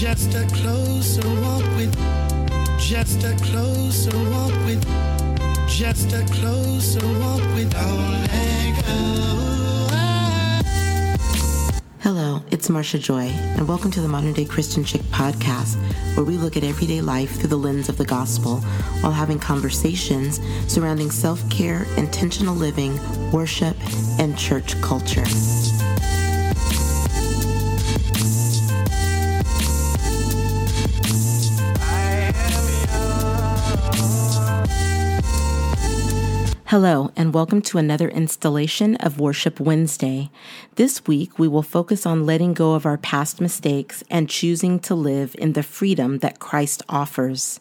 Just a closer walk with, just a closer walk with, just a closer walk with Hello, it's Marcia Joy, and welcome to the Modern Day Christian Chick podcast, where we look at everyday life through the lens of the gospel while having conversations surrounding self care, intentional living, worship, and church culture. Hello, and welcome to another installation of Worship Wednesday. This week, we will focus on letting go of our past mistakes and choosing to live in the freedom that Christ offers.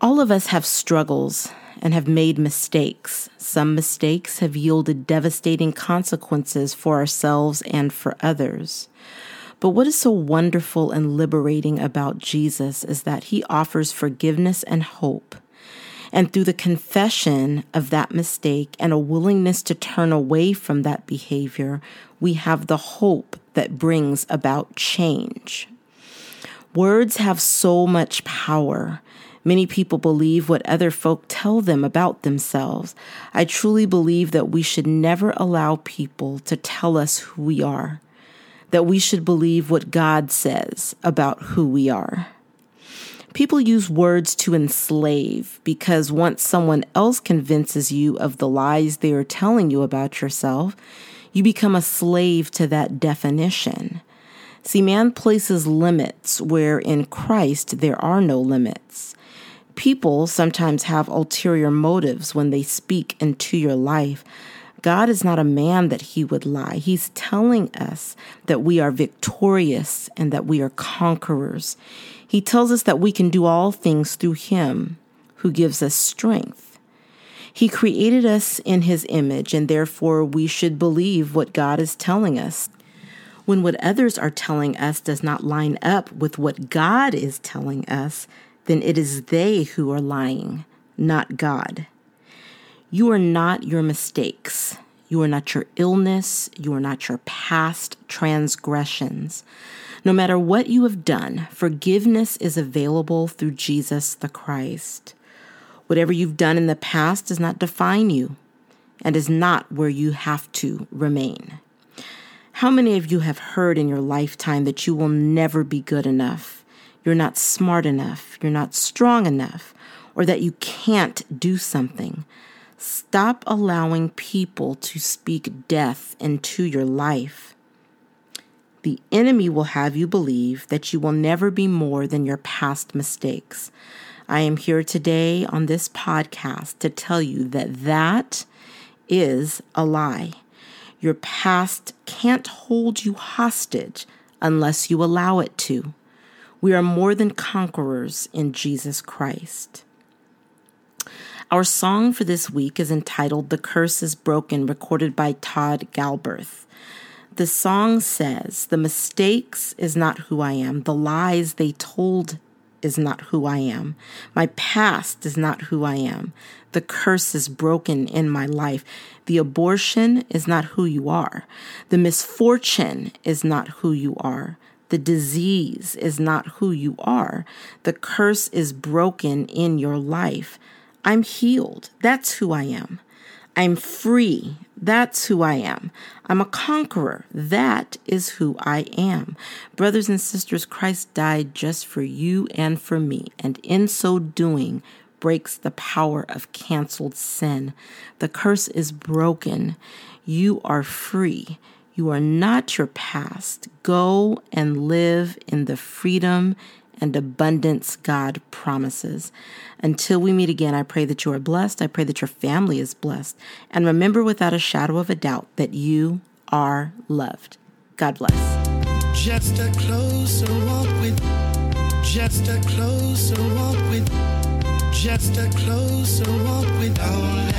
All of us have struggles and have made mistakes. Some mistakes have yielded devastating consequences for ourselves and for others. But what is so wonderful and liberating about Jesus is that he offers forgiveness and hope. And through the confession of that mistake and a willingness to turn away from that behavior, we have the hope that brings about change. Words have so much power. Many people believe what other folk tell them about themselves. I truly believe that we should never allow people to tell us who we are, that we should believe what God says about who we are. People use words to enslave because once someone else convinces you of the lies they are telling you about yourself, you become a slave to that definition. See, man places limits where in Christ there are no limits. People sometimes have ulterior motives when they speak into your life. God is not a man that he would lie. He's telling us that we are victorious and that we are conquerors. He tells us that we can do all things through Him who gives us strength. He created us in His image, and therefore we should believe what God is telling us. When what others are telling us does not line up with what God is telling us, then it is they who are lying, not God. You are not your mistakes. You are not your illness. You are not your past transgressions. No matter what you have done, forgiveness is available through Jesus the Christ. Whatever you've done in the past does not define you and is not where you have to remain. How many of you have heard in your lifetime that you will never be good enough? You're not smart enough, you're not strong enough, or that you can't do something. Stop allowing people to speak death into your life. The enemy will have you believe that you will never be more than your past mistakes. I am here today on this podcast to tell you that that is a lie. Your past can't hold you hostage unless you allow it to. We are more than conquerors in Jesus Christ. Our song for this week is entitled The Curse is Broken, recorded by Todd Galberth. The song says, The mistakes is not who I am. The lies they told is not who I am. My past is not who I am. The curse is broken in my life. The abortion is not who you are. The misfortune is not who you are. The disease is not who you are. The curse is broken in your life. I'm healed. That's who I am. I'm free. That's who I am. I'm a conqueror. That is who I am. Brothers and sisters, Christ died just for you and for me, and in so doing, breaks the power of canceled sin. The curse is broken. You are free. You are not your past. Go and live in the freedom and abundance God promises. Until we meet again, I pray that you are blessed. I pray that your family is blessed. And remember without a shadow of a doubt that you are loved. God bless. Just a closer walk with, just a closer walk with, just a closer walk with our.